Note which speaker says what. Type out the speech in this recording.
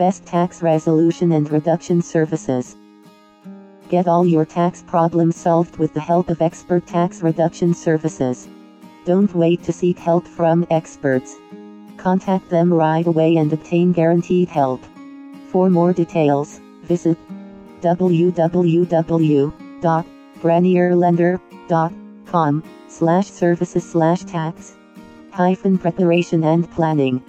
Speaker 1: best tax resolution and reduction services. Get all your tax problems solved with the help of expert tax reduction services. Don't wait to seek help from experts. Contact them right away and obtain guaranteed help. For more details, visit www.grenierlender.com slash services slash tax hyphen preparation and planning.